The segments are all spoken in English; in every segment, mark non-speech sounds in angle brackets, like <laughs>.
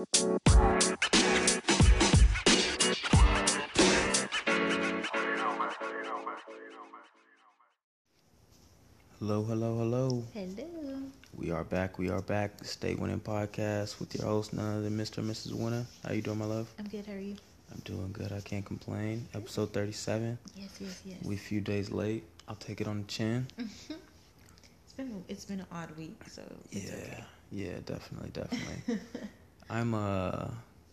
Hello, hello, hello. Hello. We are back. We are back. State Winning Podcast with your host, none other than Mr. and Mrs. Winner. How you doing, my love? I'm good. How are you? I'm doing good. I can't complain. Episode 37. Yes, yes, yes. We a few days late. I'll take it on the chin. <laughs> it's been it's been an odd week, so it's yeah, okay. yeah, definitely, definitely. <laughs> I'm uh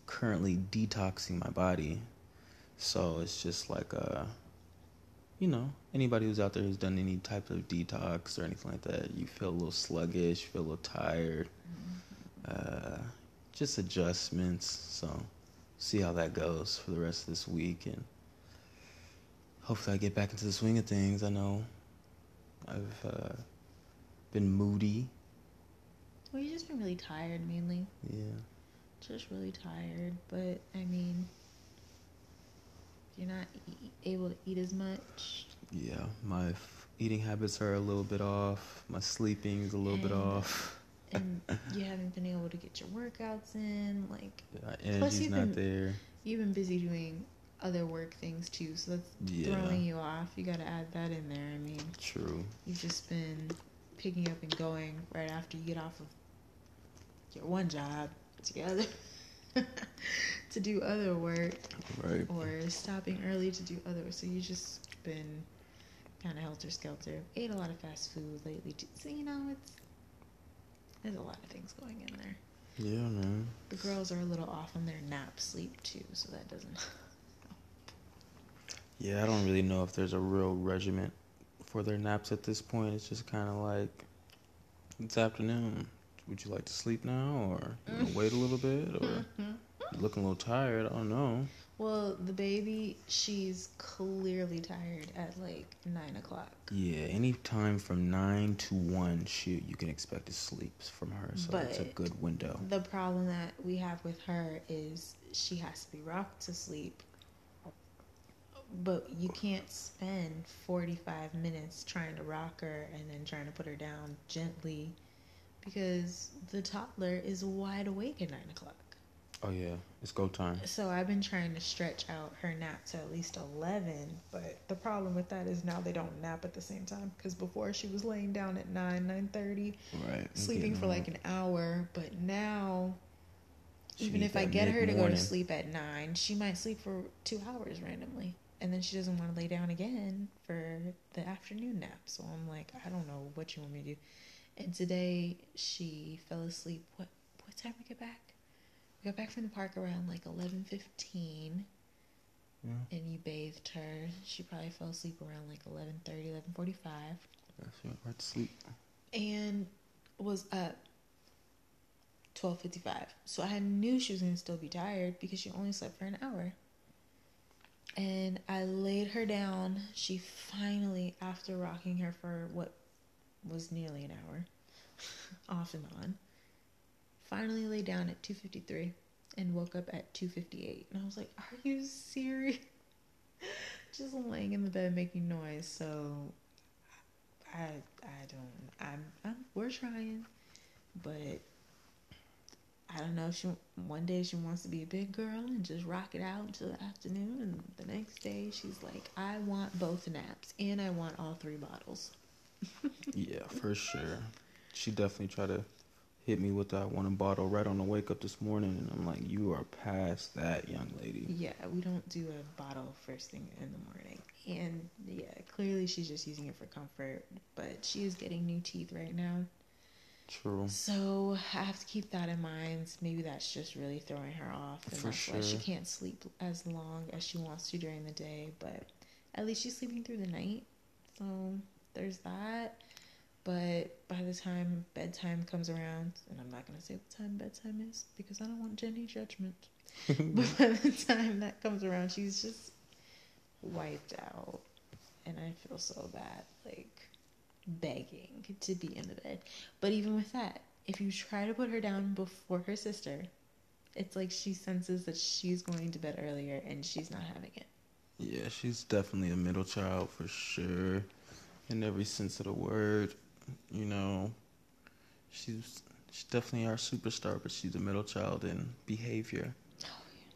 currently detoxing my body, so it's just like uh, you know, anybody who's out there who's done any type of detox or anything like that, you feel a little sluggish, feel a little tired, uh, just adjustments. So see how that goes for the rest of this week, and hopefully I get back into the swing of things. I know I've uh, been moody. Well, you've just been really tired mainly. Yeah. Just really tired, but I mean, you're not e- able to eat as much. Yeah, my f- eating habits are a little bit off. My sleeping is a little bit off. <laughs> and <laughs> you haven't been able to get your workouts in. Like Uh, Energy's you've not been- there. you've been busy doing other work things too, so that's Yeah. throwing you off. You got to add that in there. I mean, True. you've just been picking up and going right after you get off of your one job to get other <laughs> to do other work Right. or stopping early to do other. So you just been kind of helter skelter. Ate a lot of fast food lately too. So you know it's there's a lot of things going in there. Yeah, man. The girls are a little off on their nap sleep too, so that doesn't. <laughs> Yeah, I don't really know if there's a real regiment for their naps at this point. It's just kind of like it's afternoon. Would you like to sleep now, or you wanna wait a little bit, or looking a little tired? I don't know. Well, the baby, she's clearly tired at like nine o'clock. Yeah, any time from nine to one, shoot, you can expect to sleep from her. So it's a good window. The problem that we have with her is she has to be rocked to sleep. But you can't spend 45 minutes trying to rock her and then trying to put her down gently because the toddler is wide awake at 9 o'clock. Oh yeah, it's go time. So I've been trying to stretch out her nap to at least 11. But the problem with that is now they don't nap at the same time because before she was laying down at 9, 9.30 Right. sleeping for like an hour, but now even if I get her to go to sleep at nine, she might sleep for two hours randomly. And then she doesn't want to lay down again for the afternoon nap. So I'm like, I don't know what you want me to do. And today she fell asleep. What what time did we get back? We got back from the park around like eleven fifteen Yeah, and you bathed her. She probably fell asleep around like 11.30, 11.45 she went Right to sleep. and was up 12.55 so i knew she was going to still be tired because she only slept for an hour and i laid her down she finally after rocking her for what was nearly an hour. <laughs> Off and on. Finally lay down at 2.53 and woke up at 2.58 and i was like are you serious? <laughs> Just laying in the bed making noise. So I I don't I'm, I'm we're trying, but I don't know if she one day she wants to be a big girl and just rock it out until the afternoon, and the next day she's like, I want both naps and I want all three bottles. Yeah, for sure. She definitely tried to hit me with that one bottle right on the wake up this morning, and I'm like, you are past that, young lady. Yeah, we don't do a bottle first thing in the morning, and yeah, clearly she's just using it for comfort, but she is getting new teeth right now. True. So I have to keep that in mind. Maybe that's just really throwing her off, and For that's why she can't sleep as long as she wants to during the day. But at least she's sleeping through the night, so there's that. But by the time bedtime comes around, and I'm not gonna say what time bedtime is because I don't want Jenny judgment. <laughs> but by the time that comes around, she's just wiped out, and I feel so bad, like begging to be in the bed. But even with that, if you try to put her down before her sister, it's like she senses that she's going to bed earlier and she's not having it. Yeah, she's definitely a middle child for sure, in every sense of the word. You know, she's She's definitely our superstar, but she's a middle child in behavior. Oh,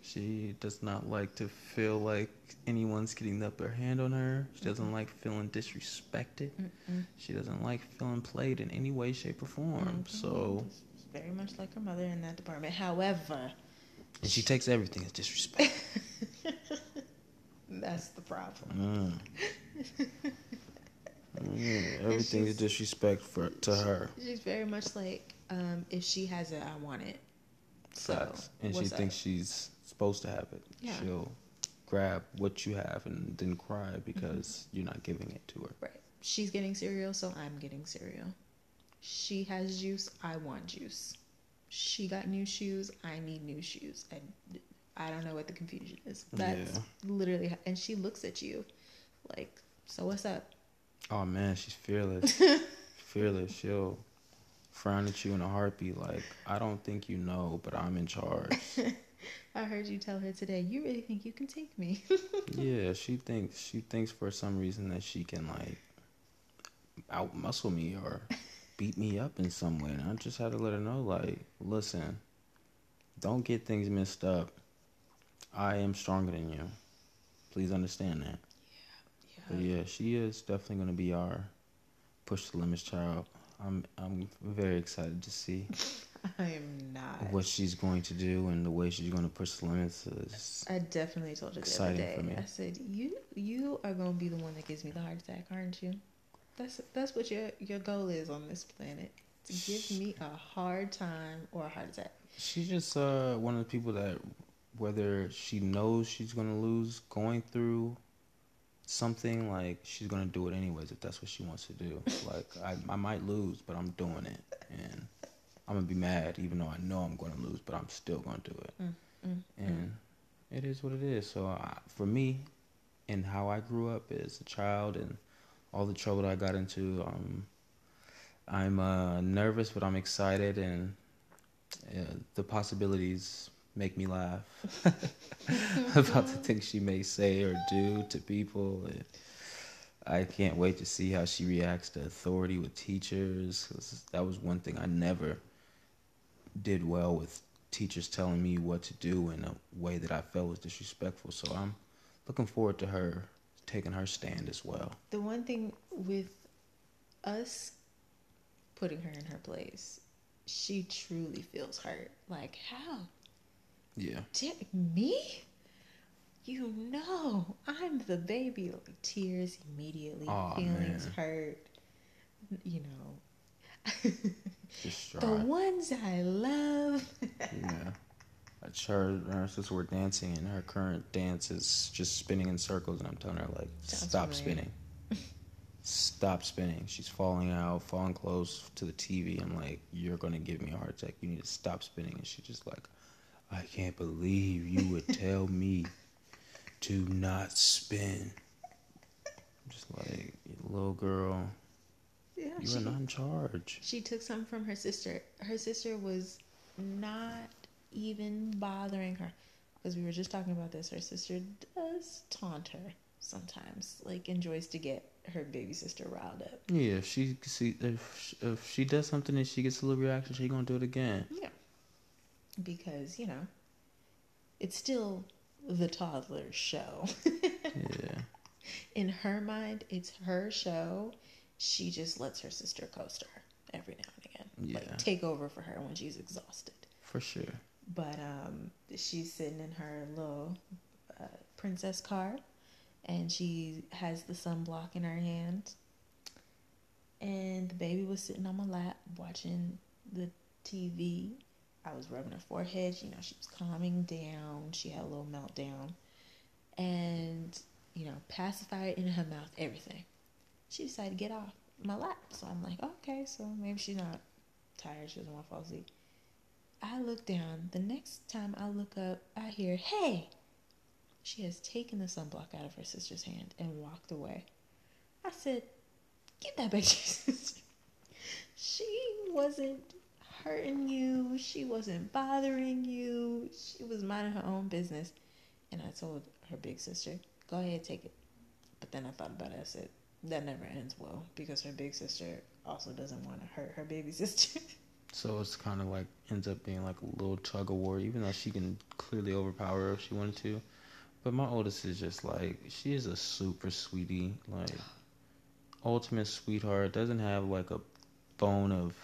She does not like to feel like anyone's getting the upper hand on her. She doesn't like feeling disrespected. Mm-mm. She doesn't like feeling played in any way, shape, or form. Mhm. So, It's very much like her mother in that department. However, and she takes everything as disrespect. <laughs> that's the problem. Mm. <laughs> Everything is disrespect for to her. She's very much like, um, if she has it, I want it. So, Facts. and she what's thinks she's supposed to have it. Yeah. She'll grab what you have and then cry because Mm-hmm. you're not giving it to her. Right. She's getting cereal, so I'm getting cereal. She has juice, I want juice. She got new shoes, I need new shoes. And I don't know what the confusion is. That's Yeah. literally, and she looks at you like, so what's up? Oh man, she's fearless. <laughs> fearless. She'll frown at you in a heartbeat like, I don't think you know, but I'm in charge. <laughs> I heard you tell her today, you really think you can take me? <laughs> yeah, she thinks she thinks for some reason that she can like out muscle me or beat me up in some way. And I just had to let her know, like, listen, don't get things mixed up. I am stronger than you. Please understand that. But yeah, she is definitely gonna be our push the limits child. I'm I'm very excited to see <laughs> I am not. what she's going to do and the way she's going to push the limits. Is, I definitely told her the other day. I said, "You you are gonna be the one that gives me the heart attack, aren't you? That's that's what your your goal is on this planet to give me a hard time or a heart attack." she's just uh, one of the people that whether she knows she's going to lose going through something like she's to do it anyways if that's what she wants to do. like I I might lose, but I'm doing it and I'm to be mad even though I know I'm to lose, but I'm still to do it. Mm, mm, and it is what it is. So I, for me, and how I grew up as a child, and all the trouble that I got into, um, I'm uh, nervous, but I'm excited, and uh, the possibilities make me laugh <laughs> about the things she may say or do to people. And I can't wait to see how she reacts to authority with teachers. That was one thing I never did well with teachers telling me what to do in a way that I felt was disrespectful. So I'm looking forward to her taking her stand as well. The one thing with us putting her in her place, she truly feels hurt. Like how Yeah. dare me? You know, I'm the baby. Like, tears immediately, Aw, feelings man. hurt. You know, <laughs> the ones I love. <laughs> yeah. Her her sister were dancing, and her current dance is just spinning in circles. And I'm telling her like, Sounds stop spinning, stop spinning. She's falling out, falling close to the TV. I'm like, you're gonna give me a heart attack. You need to stop spinning. And she's just like, I can't believe you would <laughs> tell me to not spin. I'm just like, little girl, Yeah, you are not in charge. she took some from her sister. Her sister was not even bothering her because we were just talking about this. Her sister does taunt her sometimes, like enjoys to get her baby sister riled up. Yeah, if she see if if she does something and she gets a little reaction, she gonna do it again. Yeah. Because, you know, it's still the toddler show. Yeah, In her mind, it's her show. She just lets her sister coaster her every now and again. Yeah. Like take over for her when she's exhausted. for sure. But um she's sitting in her little uh, princess car and she has the sunblock in her hand. And the baby was sitting on my lap watching the TV. I was rubbing her forehead. You know, she was calming down. She had a little meltdown. And, you know, pacifier in her mouth, everything. She decided to get off my lap. So I'm like, okay, so maybe she's not tired. She doesn't want to fall asleep. I look down. The next time I look up, I hear, hey! She has taken the sunblock out of her sister's hand and walked away. I said, get that back to your sister. <laughs> She wasn't hurting you. She wasn't bothering you. She was minding her own business. And I told her big sister, go ahead, take it. But then I thought about it. I said, that never ends well because her big sister also doesn't want to hurt her baby <laughs> sister. So it's kind of like ends up being like a little tug of war, even though she can clearly overpower her if she wanted to. But my oldest is just like she is a super sweetie, like ultimate sweetheart. Doesn't have like a bone of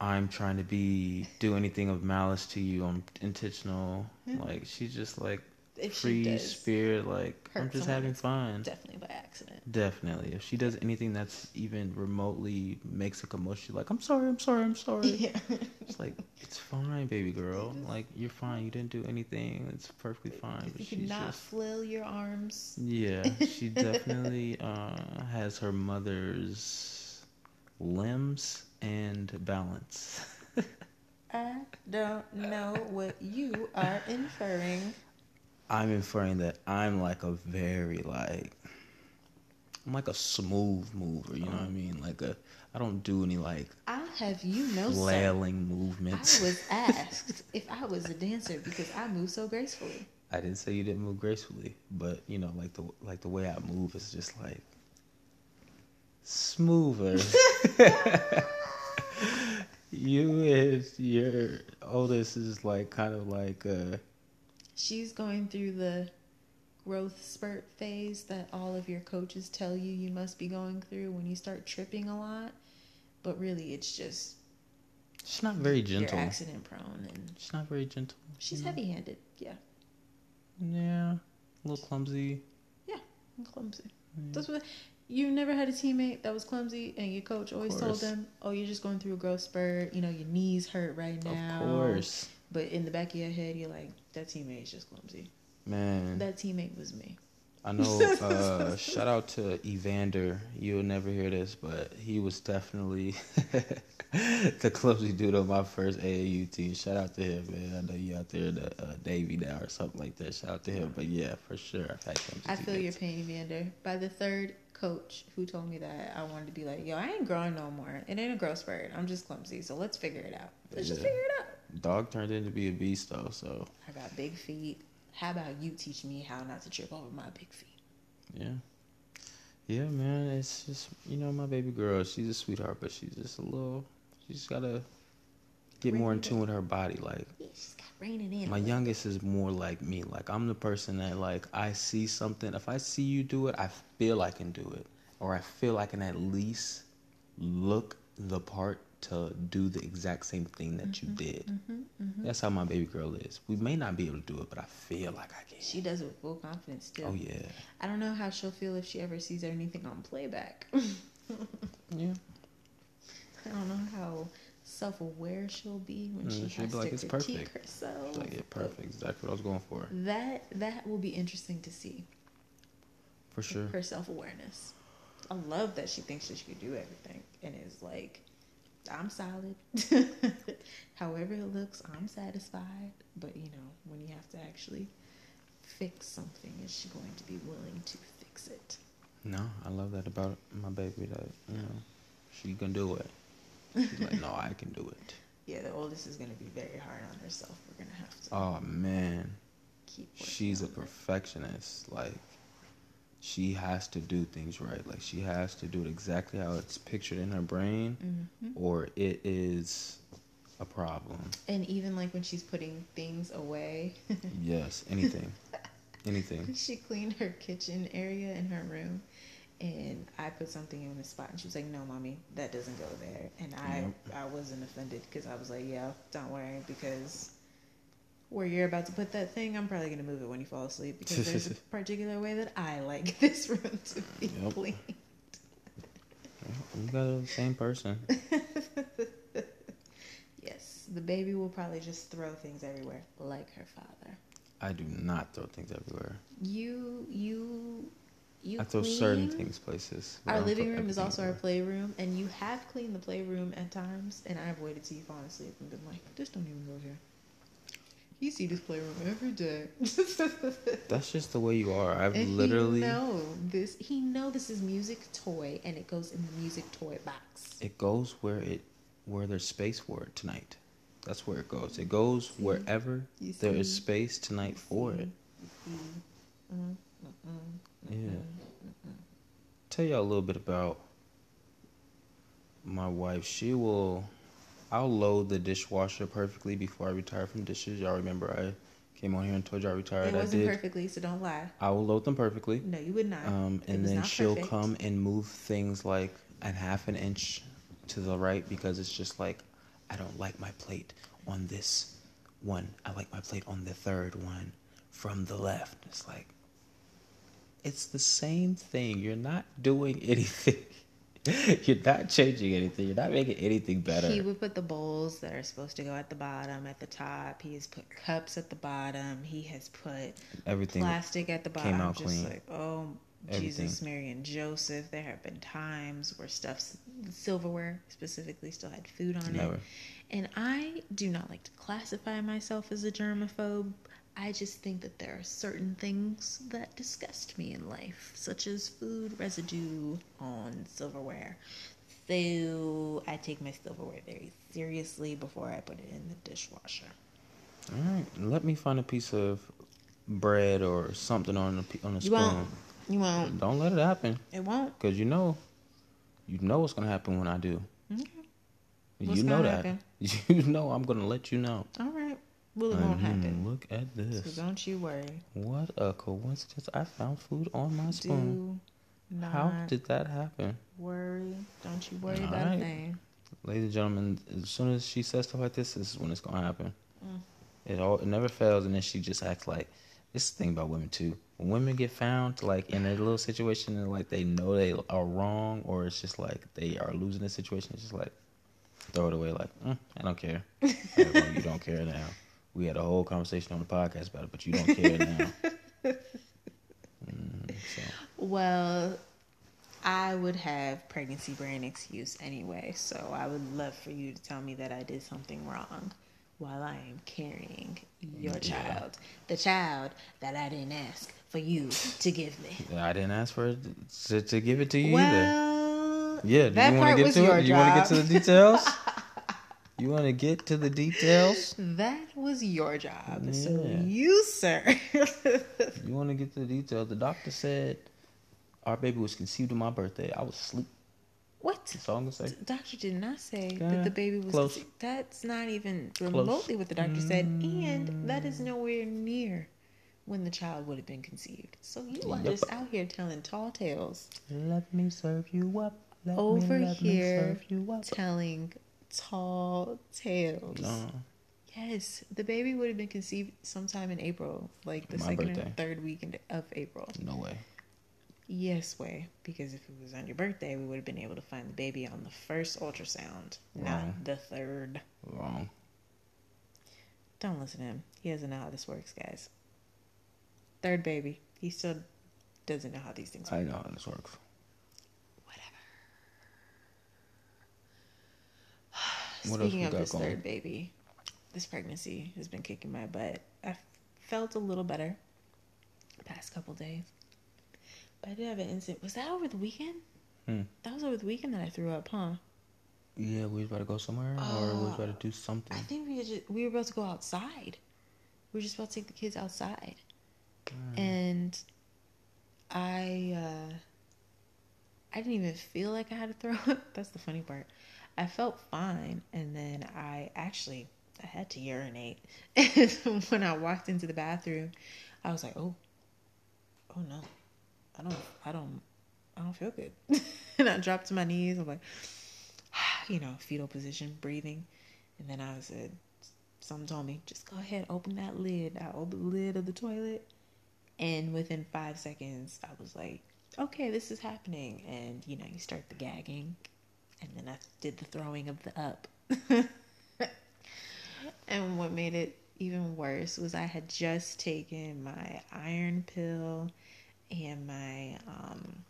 I'm trying to be do anything of malice to you. I'm intentional. Yeah. Like she's just like If free spirit. Like I'm just having fun. definitely by accident. Definitely. If she does anything that's even remotely makes a commotion, like, I'm sorry, I'm sorry, I'm sorry. <laughs> Yeah. It's like, it's fine, baby girl. Like, you're fine. You didn't do anything. It's perfectly fine. you But could she's not just, flail your arms. yeah, she <laughs> definitely uh, has her mother's limbs and balance. <laughs> I don't know what you are inferring. I'm inferring that I'm like a very, like, I'm like a smooth mover, you know what I mean? Like a, I don't do any like I'll have you know, flailing I movements. I was <laughs> asked if I was a dancer because I move so gracefully. I didn't say you didn't move gracefully, but you know, like the like the way I move is just like smoother. <laughs> you and your oldest is like kind of like uh She's going through the growth spurt phase that all of your coaches tell you you must be going through when you start tripping a lot. But really, it's just she's not very gentle. accident prone and She's not very gentle. she's heavy handed. Yeah, Yeah, a little clumsy. and clumsy. Yeah. That's what you never had a teammate that was clumsy, and your coach always told them, "Oh, you're just going through a growth spurt. You know, your knees hurt right now." Of course, But in the back of your head, you're like, "That teammate is just clumsy." man. That teammate was me. I <laughs> know. Uh, shout out to Evander. You'll never hear this, but he was definitely <laughs> the clumsy dude on my first AAU team. Shout out to him, man. I know you out there in the uh, Navy now or something like that. Shout out to him. But yeah, for sure, I've had clumsy I feel your pain, Evander. By the third coach who told me that, I wanted to be like, "Yo, I ain't growing no more. It ain't a growth spurt. I'm just clumsy. So let's figure it out. Let's just figure it out." Dog turned into be a beast though, so I got big feet. How about you teach me how not to trip over my big feet? yeah. Yeah, man, it's just you know my baby girl. She's a sweetheart, but she's just a little. She's gotta get more in tune with her body. Like Yeah, she's got raining in. My youngest is more like me. Like I'm the person that like I see something. If I see you do it, I feel I can do it, or I feel I can at least look the part to do the exact same thing that you did. Mm-hmm, That's how my baby girl is. We may not be able to do it, but I feel like I can. She does it with full confidence too. Oh yeah, I don't know how she'll feel if she ever sees anything on playback. <laughs> yeah. I don't know how self-aware she'll be when Mm, she she'll has like, to "It's critique perfect." herself. Like yeah, perfect. Exactly what I was going for. That that will be interesting to see. For sure. Her self-awareness. I love that she thinks that she could do everything and is like, I'm solid. <laughs> However it looks, I'm satisfied. But you know, when you have to actually fix something, is she going to be willing to fix it? No, I love that about my baby. That you know, she can do it. She's like, no, I can do it. <laughs> Yeah, the oldest is going to be very hard on herself. We're going to have to Oh man. keep. she's a perfectionist. Like she has to do things right. Like she has to do it exactly how it's pictured in her brain, Mhm. or it is a problem. And even like when she's putting things away, <laughs> yes, anything, anything. <laughs> she cleaned her kitchen area in her room, and I put something in the spot, and she was like, "No, mommy, that doesn't go there." And I, Yep. I wasn't offended because I was like, "Yeah, don't worry," because where you're about to put that thing, I'm probably gonna move it when you fall asleep because there's a <laughs> particular way that I like <laughs> this room to be Yep. clean. You got the same person. <laughs> Yes, the baby will probably just throw things everywhere like her father. I do not throw things everywhere. You, you, you. I throw certain things places. Our living room is also our playroom, and you have cleaned the playroom at times, and I've waited till you fall asleep and been like, "This don't even go here." You see this playroom every day. <laughs> That's just the way you are. I've and literally. he know this. He know this is music toy, and it goes in the music toy box. It goes where it where there's space for it tonight. That's where it goes. It goes See? wherever there is space tonight for See? it. You see? Mm, mm, mm, Yeah. mm, Tell y'all a little bit about my wife. She will I'll load the dishwasher perfectly before I retire from dishes. Y'all remember I came on here and told you I retired. It I wasn't did. perfectly, so don't lie. I will load them perfectly. No, you would not. Um, and then she'll perfect. come and move things like a half an inch to the right because it's just like I don't like my plate on this one. I like my plate on the third one from the left. It's like it's the same thing. You're not doing <laughs> anything. <laughs> You're not changing anything. You're not making anything better. He would put the bowls that are supposed to go at the bottom at the top. He has put cups at the bottom. He has put Everything plastic at the bottom. came out just clean. like, oh, Everything. Jesus, Mary, and Joseph. There have been times where stuff, silverware specifically, still had food on Never. it. And I do not like to classify myself as a germaphobe. I just think that there are certain things that disgust me in life, such as food residue on silverware. So I take my silverware very seriously before I put it in the dishwasher. All right, let me find a piece of bread or something on a on a You spoon. won't. You won't. Don't let it happen. It won't. Cause you know, you know what's gonna happen when I do. Okay. What's you know that. happen? <laughs> You know I'm gonna let you know. All right. Well, it won't happen. Look at this. So don't you worry. What a coincidence! I found food on my spoon. Do not How did that happen, worry. Don't you worry All about right. a thing. ladies and gentlemen? As soon as she says stuff like this, this is when it's gonna happen. Mm. It all it never fails, and then she just acts like this is the thing about women too. When women get found like in a little situation and like they know they are wrong, or it's just like they are losing the situation, it's just like throw it away. Like mm, I don't care. <laughs> Like, well, you don't care now. We had a whole conversation on the podcast about it, but you don't care now. <laughs> Mm, so. Well, I would have pregnancy brain excuse anyway, so I would love for you to tell me that I did something wrong while I am carrying your Yeah. child, the child that I didn't ask for you to give me. <laughs> I didn't ask for it to, to give it to you either. Well, Yeah, do that you want to get to it? You want to get to the details? <laughs> you want to get to the details? That was your job. So you, sir. <laughs> You want to get to the details? The doctor said our baby was conceived on my birthday. I was asleep. what? That's all I'm gonna say. The doctor did not say Yeah, that the baby was. close. conceived. That's not even remotely what the doctor said, and that Mm. nowhere near when the child would have been conceived. So you are Yep. just out here telling tall tales, Let me serve you up. Let Over me, here, serve you up. telling tall tales. No, Yes, the baby would have been conceived sometime in April, like the My second or birthday. third weekend of April. no way. Yes, way. Because if it was on your birthday, we would have been able to find the baby on the first ultrasound, not the third. Wrong. Don't listen to him. He doesn't know how this works, guys. Third baby. He still doesn't know how these things work. I know how this works. What Speaking of this going? third baby, this pregnancy has been kicking my butt. I felt a little better the past couple days. But I did have an incident. Was that over the weekend? Hmm. That was over the weekend that I threw up, huh? Yeah, we was about to go somewhere, or we was about to do something. I think we were, just, we were about to go outside. We were just about to take the kids outside. Hmm. And I uh I didn't even feel like I had to throw <laughs> up. That's the funny part. I felt fine and then I actually I had to urinate. <laughs> And when I walked into the bathroom, I was like, "Oh. Oh no. I don't I don't I don't feel good." <laughs> and I dropped to my knees. I'm like, <sighs> you know, fetal position, breathing. And then I said, something told me, just go ahead, open that lid. I opened the lid of the toilet. And within five seconds, I was like, okay, this is happening. And, you know, you start the gagging. And then I did the throwing of the up. <laughs> and what made it even worse was I had just taken my iron pill and my, um,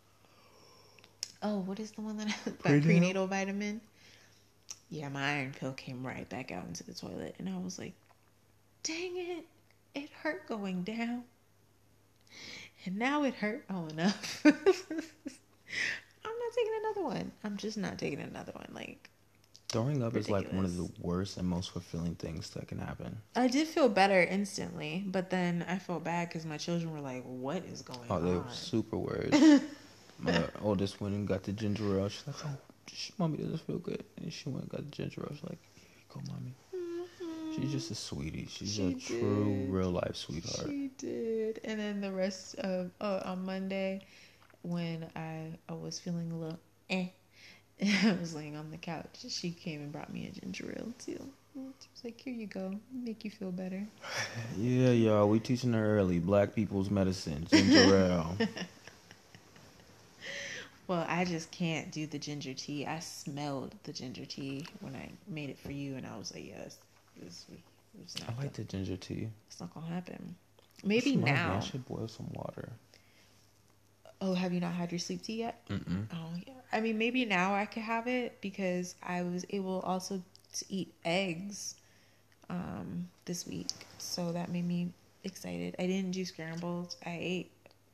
oh, what is the one that I, that Prenatal? prenatal vitamin? Yeah, my iron pill came right back out into the toilet. And I was like, dang it, it hurt going down. And now it hurt going up. <laughs> Not taking another one. I'm just not taking another one. Like, Throwing up is like one of the worst and most fulfilling things that can happen. I did feel better instantly, but then I felt bad because my children were like, what is going on? Oh, they were super worried. <laughs> My oldest went and got the ginger ale. She's like, "Oh, mommy doesn't feel good," and she went and got the ginger ale. She's like, "Here you Go, mommy. Mm-hmm. She's just a sweetie. She's She a true real life sweetheart. She did. And then the rest of oh, on Monday, when I, I was feeling a little eh, <laughs> I was laying on the couch. She came and brought me a ginger ale too. She was like, "Here you go, make you feel better." <laughs> Yeah, y'all. We teaching her early. Black people's medicine. Ginger <laughs> ale. Well, I just can't do the ginger tea. I smelled the ginger tea when I made it for you, and I was like, "Yes, this, it's not. I like the ginger tea. It's not gonna happen." Maybe now. I should boil some water. Oh, have you not had your sleep tea yet? Mm-mm. Oh yeah. I mean, maybe now I could have it because I was able also to eat eggs um, this week, so that made me excited. I didn't do scrambled. I ate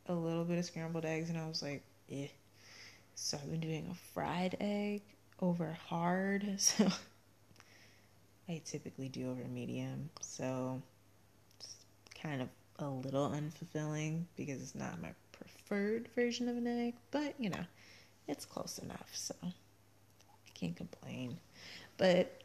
a little bit of scrambled eggs, and I was like, eh. So I've been doing a fried egg over hard. <laughs> So I typically do over medium. So it's kind of a little unfulfilling because it's not my preferred version of an egg, but you know, it's close enough. So I can't complain. But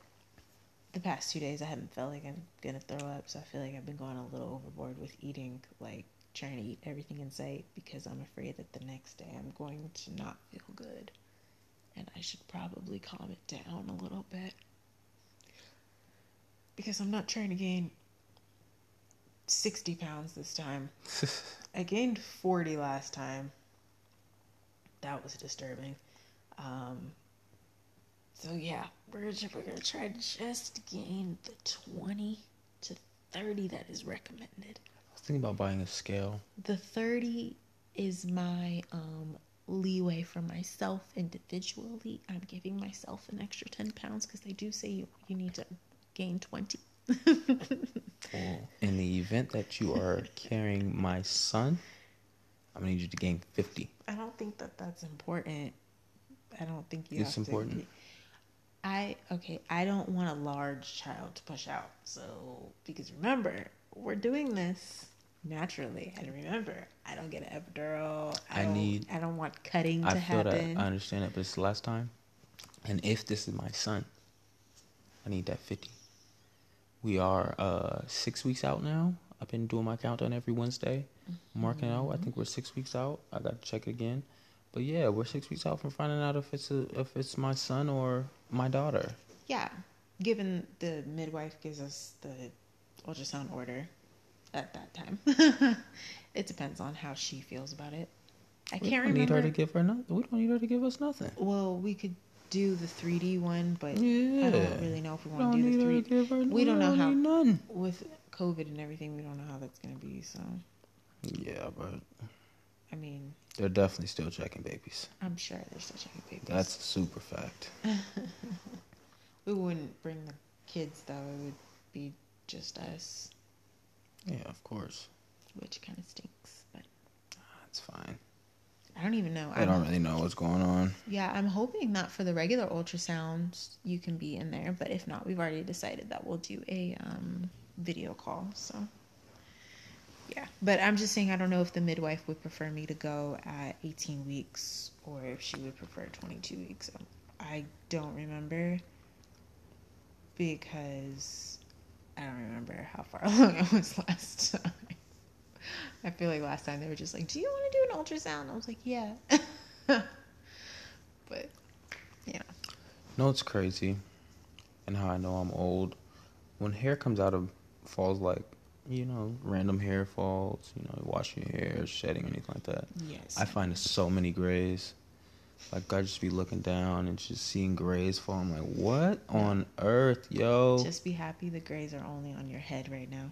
the past two days, I haven't felt like I'm gonna throw up, so I feel like I've been going a little overboard with eating, like trying to eat everything in sight because I'm afraid that the next day I'm going to not feel good. And I should probably calm it down a little bit. Because I'm not trying to gain 60 pounds this time. <laughs> I gained 40 last time. That was disturbing. Um, so yeah, we're we're gonna try to just gain the 20 to 30 that is recommended. I was thinking about buying a scale. The 30 is my um, leeway for myself individually. I'm giving myself an extra 10 pounds because they do say you, you need to gain 20. Well, in the event that you are carrying my son, I'm gonna need you to gain 50. I don't think that that's important. I don't think you It's have to important. be- I okay. I don't want a large child to push out. So because remember, we're doing this naturally, and remember, I don't get an epidural. I, I need- I don't want cutting to I feel happen. that. I understand that, but it's the last time. And if this is my son, I need that 50. We are uh, six weeks out now. I've been doing my countdown every Wednesday, marking it out. I think we're six weeks out. I got to check it again. But yeah, we're six weeks out from finding out if it's a, if it's my son or my daughter. yeah, given the midwife gives us the ultrasound order at that time, <laughs> it depends on how she feels about it. I We can't we don't need her to give her nothing. We don't need her to give us nothing. Well, we could do the 3D one, but Yeah. I don't really know if we want to do the 3D. give. We don't know how- none. With COVID and everything, we don't know how that's going to be. So, Yeah, but I mean, they're definitely still checking babies. I'm sure they're still checking babies. That's a super fact. <laughs> we wouldn't bring the kids though. It would be just us, Yeah, of course. which kind of stinks. But That's fine. I don't even know. I don't really know what's going on. Yeah, I'm hoping that for the regular ultrasounds you can be in there, but if not, we've already decided that we'll do a um, video call. So, yeah, but I'm just saying I don't know if the midwife would prefer me to go at 18 weeks or if she would prefer 22 weeks. I don't remember because I don't remember how far <laughs> along I was last time. <laughs> I feel like last time they were just like, "Do you want to do an ultrasound?" I was like, "Yeah." <laughs> but yeah, No, it's crazy, and how I know I'm old. When hair comes out of falls like, you know, random hair falls, you know, washing your hair, shedding, anything like that. yes. I find so many grays. Like I just be looking down and just seeing grays fall. I'm like, what on earth, yo? just be happy the grays are only on your head right now.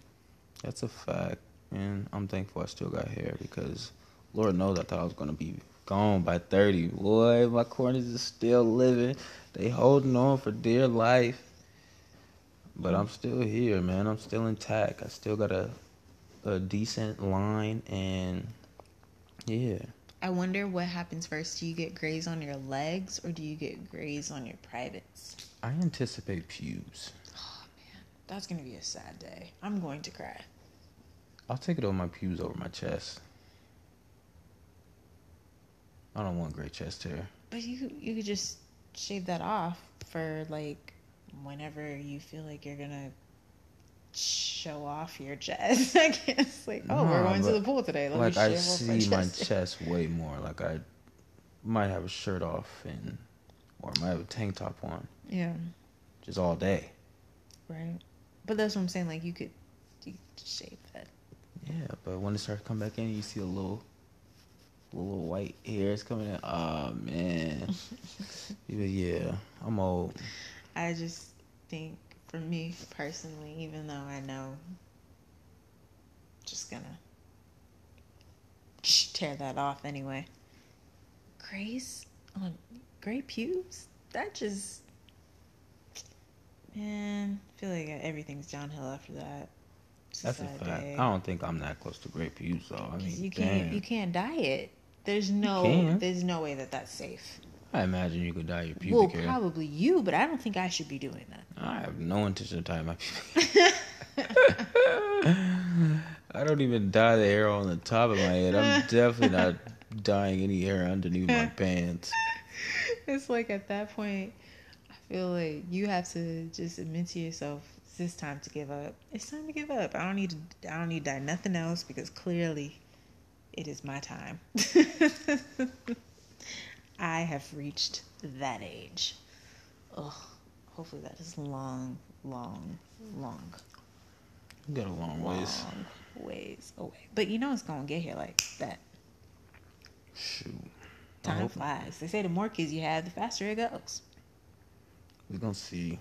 That's a fact, and I'm thankful I still got hair because Lord knows I thought I was gonna be gone by 30. Boy, my corners is still living. They holding on for dear life. But I'm still here, man. I'm still intact. I still got a a decent line, and yeah, I wonder what happens first. Do you get grays on your legs or do you get grays on your privates? I anticipate pubes. Oh man, that's gonna be a sad day. I'm going to cry. I'll take it over my pubes over my chest. I don't want gray chest hair. But you you could just shave that off for like whenever you feel like you're gonna show off your chest. <laughs> I guess like, oh, we're going to the pool today. Let like me I see my chest. <laughs> chest way more. Like I might have a shirt off and or I might have a tank top on Yeah, just all day. right. But that's what I'm saying. Like you could, you could shave that. Yeah, but when it starts coming back in, you see a little, little white hairs coming in. Oh man, <laughs> yeah, yeah, I'm old. I just think for me personally, even though I know, just gonna tear that off anyway. Grace on gray pubes. That just man, I feel like everything's downhill after that. That's a fact. I don't think I'm that close to great views though. I mean, you can't damn. you can't dye it. There's no there's no way that that's safe. I imagine you could dye your pubic well, hair. probably you, but I don't think I should be doing that. I have no intention of dyeing my pubic. <laughs> I don't even dye the hair on the top of my head. I'm definitely not dyeing any hair underneath my pants. <laughs> It's like at that point, I feel like you have to just admit to yourself, it's this time to give up. It's time to give up. I don't need to. I don't need to dye nothing else because clearly, it is my time. <laughs> I have reached that age. Ugh. Hopefully that is long, long, long, You got a long ways. long ways away. But you know it's gonna get here like that. Shoot. Time flies. They say the more kids you have, the faster it goes. We're gonna see.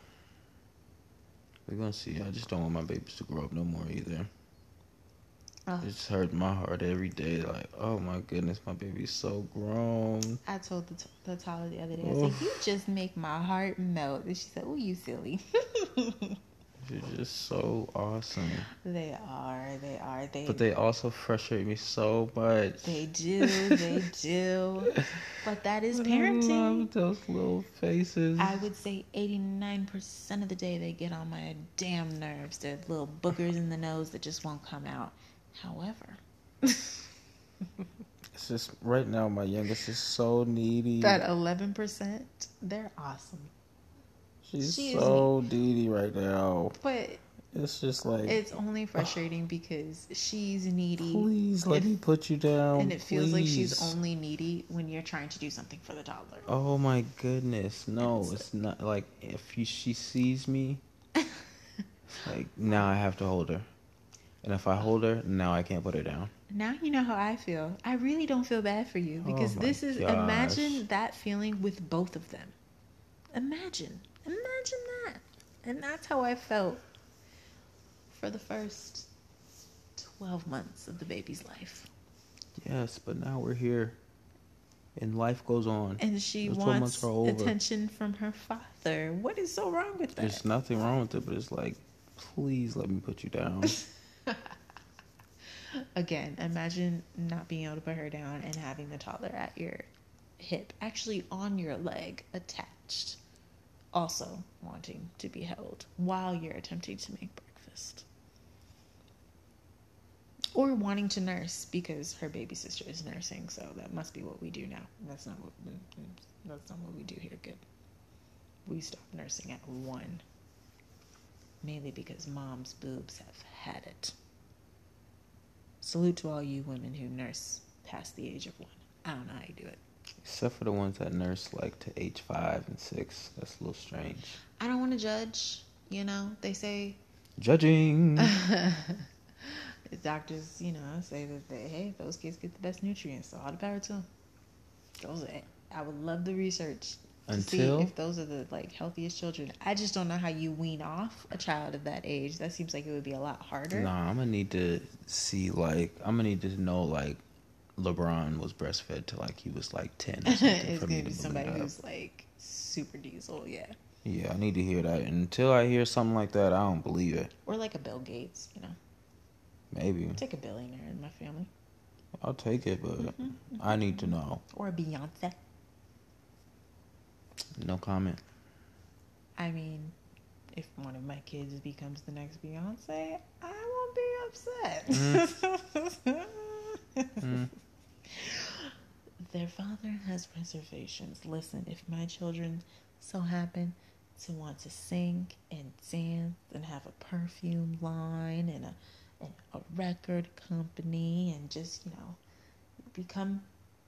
We're gonna see. I just don't want my babies to grow up no more either. Ah. Oh. It just hurts my heart every day. Like, oh my goodness, my baby's so grown. I told the, t- the Tyler the other day, I said, Oof. You just make my heart melt. And she said, Oh, you silly. <laughs> She's just so awesome. they are. They are. They, But they also frustrate me so much. they do. They do. <laughs> But that is parenting. I love those little faces. I would say 89% of the day they get on my damn nerves. They're little boogers in the nose that just won't come out. However, <laughs> It's just right now my youngest is so needy. that 11%, they're awesome. She's she so needy right now. But It's just like it's only frustrating <sighs> because she's needy. please let If- me put you down. and it feels like she's only needy when you're trying to do something for the toddler. Oh my goodness. No, It's- it's not like if you, she sees me <laughs> like now I have to hold her. And if I hold her, now I can't put her down. Now you know how I feel. I really don't feel bad for you oh because Oh this is gosh. imagine that feeling with both of them. Imagine. Imagine that. And that's how I felt for the first 12 months of the baby's life. Yes, but now we're here. And life goes on. And she Those wants months are over. attention from her father. What is so wrong with that? There's nothing wrong with it, but it's like, please let me put you down. <laughs> Again, imagine not being able to put her down and having the toddler at your hip, actually on your leg, attached, also wanting to be held while you're attempting to make breakfast. Or wanting to nurse because her baby sister is nursing, so that must be what we do now. That's not what that's not what we do here. Good. We stop nursing at one, mainly because mom's boobs have had it. Salute to all you women who nurse past the age of one. I don't know how you do it. Except for the ones that nurse like to age five and six. That's a little strange. I don't want to judge. You know, they say Judging. <laughs> <laughs> doctors, you know, say that they, hey, those kids get the best nutrients, so all the power to them. Those are, I would love the research to Until- see if those are the like healthiest children. I just don't know how you wean off a child of that age. That seems like it would be a lot harder. Nah, I'm gonna need to see like I'm gonna need to know like LeBron was breastfed till like he was like ten. <laughs> It's gonna be somebody who's like super diesel, yeah, Yeah, I need to hear that. Until I hear something like that, I don't believe it. or like a Bill Gates. You know, Maybe take a billionaire in my family, I'll take it, but Mm-hmm. I need to know. or a Beyonce. No comment. I mean, if one of my kids becomes the next Beyonce, I won't be upset. Mm. <laughs> Their father has reservations. Listen, if my children so happen to want to sing and dance and have a perfume line and a and a record company and just you know become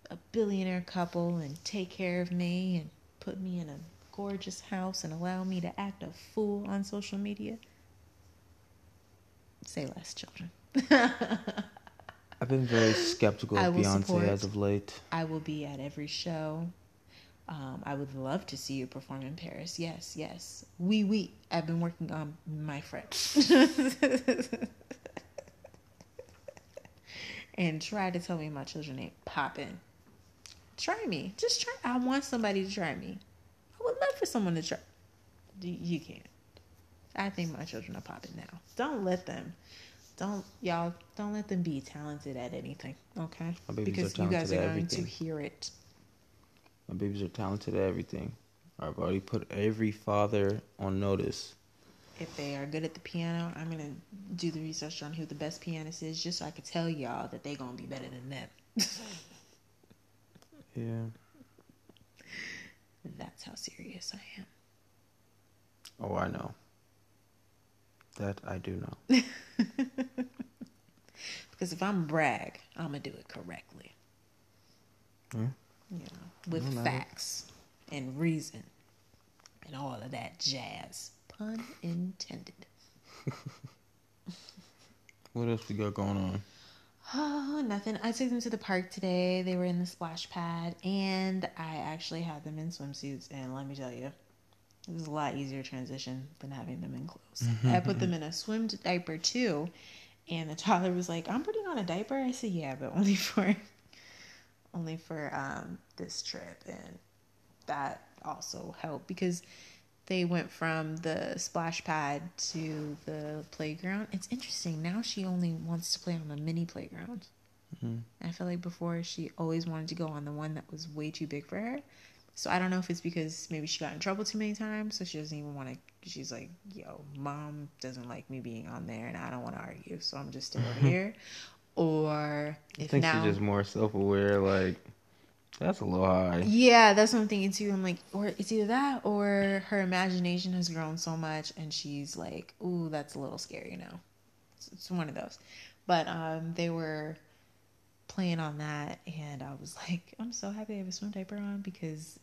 a billionaire couple and take care of me and put me in a gorgeous house and allow me to act a fool on social media. Say less, children. <laughs> I've been very skeptical of Beyonce support- as of late. I will be at every show. Um, I would love to see you perform in Paris. Yes, yes. Oui, oui. I've been working on my French. <laughs> and try to tell me my children ain't popping. Try me. Just try. I want somebody to try me. I would love for someone to try. You can't. I think my children are popping now. Don't let them. Don't y'all. Don't let them be talented at anything. Okay. My babies because are you guys talented are at going to everything. hear it. My babies are talented at everything. I've already put every father on notice. If they are good at the piano, I'm gonna do the research on who the best pianist is, just so I can tell y'all that they're gonna be better than them. <laughs> Yeah. That's how serious I am. Oh, I know. That I do know. <laughs> Because if I'm brag, I'm gonna do it correctly. Yeah. You know, with No facts and reason and all of that jazz. Pun intended. <laughs> What else we got going on? Oh, <sighs> nothing. I took them to the park today. They were in the splash pad, and I actually had them in swimsuits. And let me tell you, it was a lot easier transition than having them in clothes. I put them in a swim diaper too, and the toddler was like, "I'm putting on a diaper." I said, "Yeah, but only <laughs> for, only for um this trip," and that also helped because they went from the splash pad to the playground. It's interesting. Now she only wants to play on the mini playground. Mhm. I feel like before she always wanted to go on the one that was way too big for her. So I don't know if it's because maybe she got in trouble too many times, so she doesn't even want to. She's like, "Yo, mom doesn't like me being on there, and I don't want to argue, so I'm just staying over <laughs> here." Or if I think now, she's just more self aware, like, that's a little high. yeah, that's what I'm thinking too. I'm like, or it's either that or her imagination has grown so much and she's like, ooh, that's a little scary now. It's, it's one of those. But um, they were playing on that and I was like, I'm so happy I have a swim diaper on because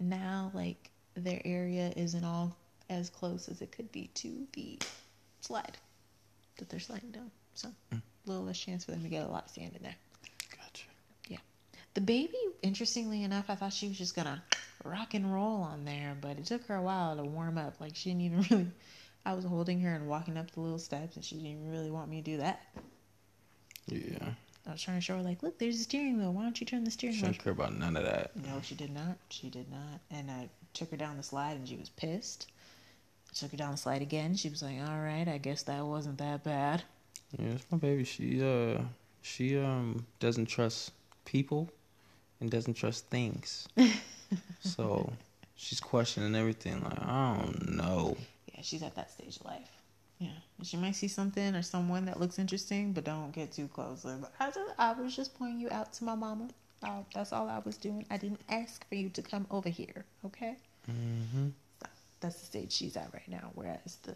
now like their area isn't all as close as it could be to the slide that they're sliding down. So a little less chance for them to get a lot of sand in there. Gotcha. Yeah. The baby, interestingly enough, I thought she was just gonna rock and roll on there, but it took her a while to warm up. Like she didn't even <laughs> really. I was holding her and walking up the little steps, and she didn't really want me to do that. Yeah. I was trying to show her, like, look, there's the steering wheel. Why don't you turn the steering She wheel? don't care about none of that. No, she did not. She did not. And I took her down the slide, and she was pissed. I took her down the slide again. She was like, "All right, I guess that wasn't that bad." Yeah, it's my baby. She uh she um doesn't trust people and doesn't trust things. <laughs> so she's questioning everything like, I don't know. Yeah, she's at that stage of life. Yeah, she might see something or someone that looks interesting, but don't get too close. Like, I, just, I was just pointing you out to my mama. Uh, that's all I was doing. I didn't ask for you to come over here. Okay, Mm-hmm. So, that's the stage she's at right now. Whereas the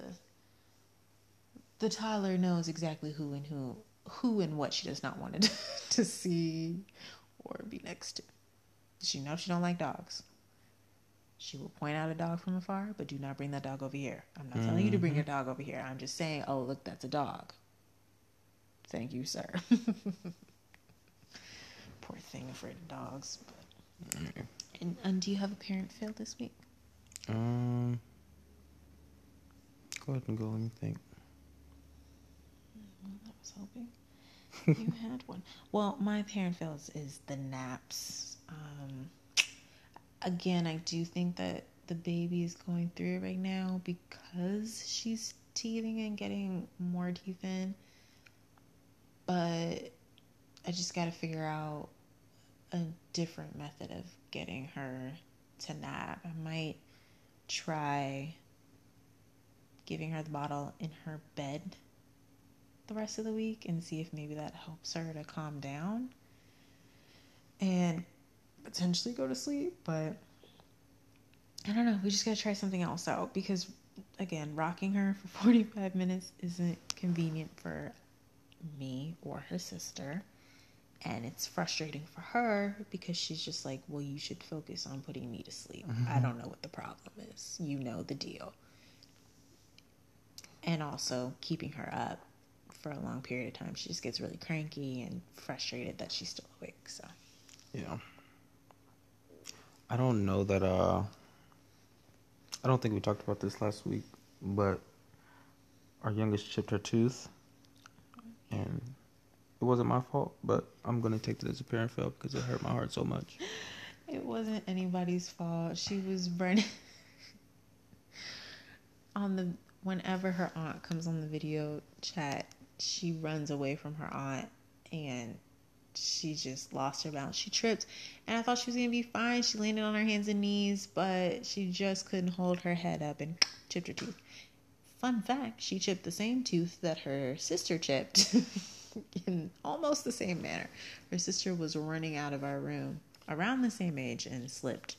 the toddler knows exactly who and who who and what she does not want to, <laughs> to see or be next to. She knows she don't like dogs. She will point out a dog from afar, but do not bring that dog over here. I'm not telling you to bring your dog over here. I'm just saying, oh look, that's a dog. Thank you, sir. <laughs> Poor thing, afraid of dogs. But... And, and do you have a parent fail this week? Um Go ahead and go, let me think. Well, I was hoping you <laughs> had one. Well, my parent fails is the naps. Um, again, I do think that the baby is going through it right now because she's teething and getting more teeth in. But I just got to figure out a different method of getting her to nap. I might try giving her the bottle in her bed the rest of the week and see if maybe that helps her to calm down and potentially go to sleep. But I don't know. We just gotta try something else out because, again, rocking her for <laughs> 45 minutes isn't convenient for me or her sister. And it's frustrating for her because she's just like, well, you should focus on putting me to sleep. I mm-hmm. don't know what the problem is. You know the deal. And also keeping her up for a long period of time. She just gets really cranky and frustrated that she's still awake. So, Yeah. I don't know that uh I don't think we talked about this last week, but our youngest chipped her tooth and it wasn't my fault, but I'm gonna take it as a parent fail because it hurt my heart so much. <laughs> It wasn't anybody's fault. She was burning <laughs> on the whenever her aunt comes on the video chat, she runs away from her aunt and she just lost her balance. She tripped and I thought she was gonna be fine. She landed on her hands and knees, but she just couldn't hold her head up and <sniffs> chipped her tooth. Fun fact, she chipped the same tooth that her sister chipped <laughs> in almost the same manner. Her sister was running out of our room around the same age and slipped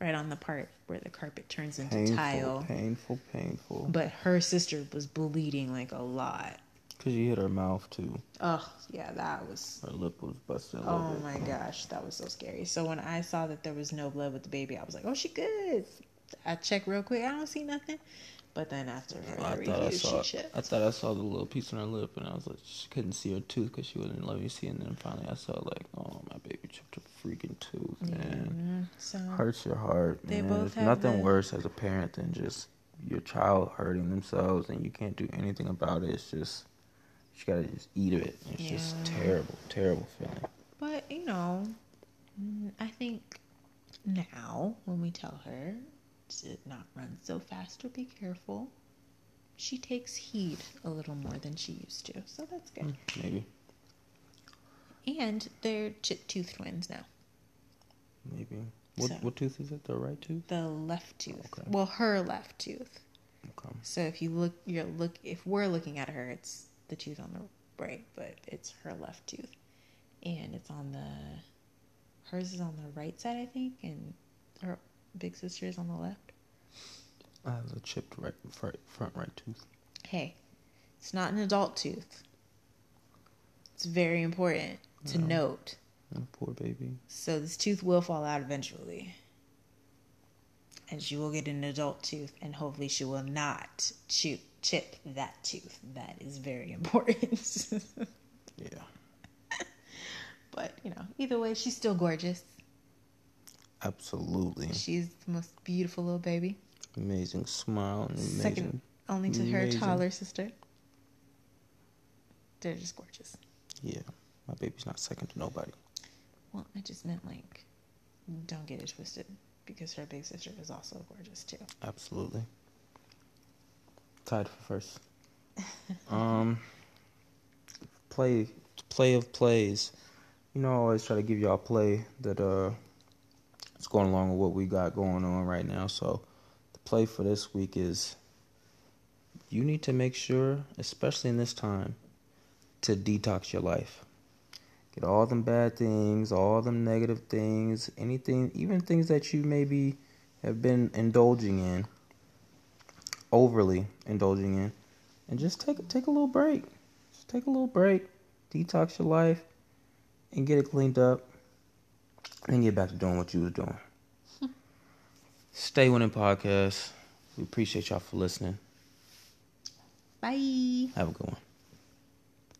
right on the part where the carpet turns into Painful, tile. painful, painful. But her sister was bleeding like a lot. Cause she hit her mouth too. Oh, yeah, that was. Her lip was busted. Oh bit. my gosh, that was so scary. So when I saw that there was no blood with the baby, I was like, oh, she good. I checked real quick. I don't see nothing. But then after I her thought I review, saw. she chipped. I thought I saw the little piece on her lip, and I was like, she couldn't see her tooth because she wouldn't let me see. And then finally, I saw like, oh, my baby chipped a freaking tooth, man. Yeah, so Hurts your heart, They man. both There's nothing the- worse as a parent than just your child hurting themselves, and you can't do anything about it. It's just you gotta just eat it. It's just terrible, terrible feeling. But you know, I think now when we tell her to not run so fast or be careful, she takes heed a little more than she used to. So that's good. Mm, Maybe, And they're chip tooth twins now. maybe. What So- what tooth is it? The right tooth? The left tooth. Okay. Well, her left tooth. Okay. So if you look, you're look. If we're looking at her, it's the tooth on the right, but it's her left tooth, and it's on the. Hers is on the right side, I think, and her big sister is on the left. I have a chipped right front, front right tooth. Hey, it's not an adult tooth. It's very important to No. note. Oh, poor baby. So this tooth will fall out eventually. And she will get an adult tooth, and hopefully she will not chew, chip that tooth. That is very important. <laughs> Yeah. but, you know, either way, she's still gorgeous. Absolutely. She's the most beautiful little baby. Amazing smile and amazing. Second only to her Amazing. taller sister. They're just gorgeous. Yeah. My baby's not second to nobody. Well, I just meant like, don't get it twisted, because her big sister is also gorgeous too. Absolutely. Tied for first. <laughs> um play play of plays. You know, I always try to give y'all a play that uh it's going along with what we got going on right now. So the play for this week is you need to make sure, especially in this time, to detox your life. Get all them bad things, all them negative things, anything, even things that you maybe have been indulging in, overly indulging in, and just take take a little break. Just take a little break, detox your life, and get it cleaned up, and get back to doing what you was doing. <laughs> Stay winning podcast. We appreciate y'all for listening. Bye. Have a good one.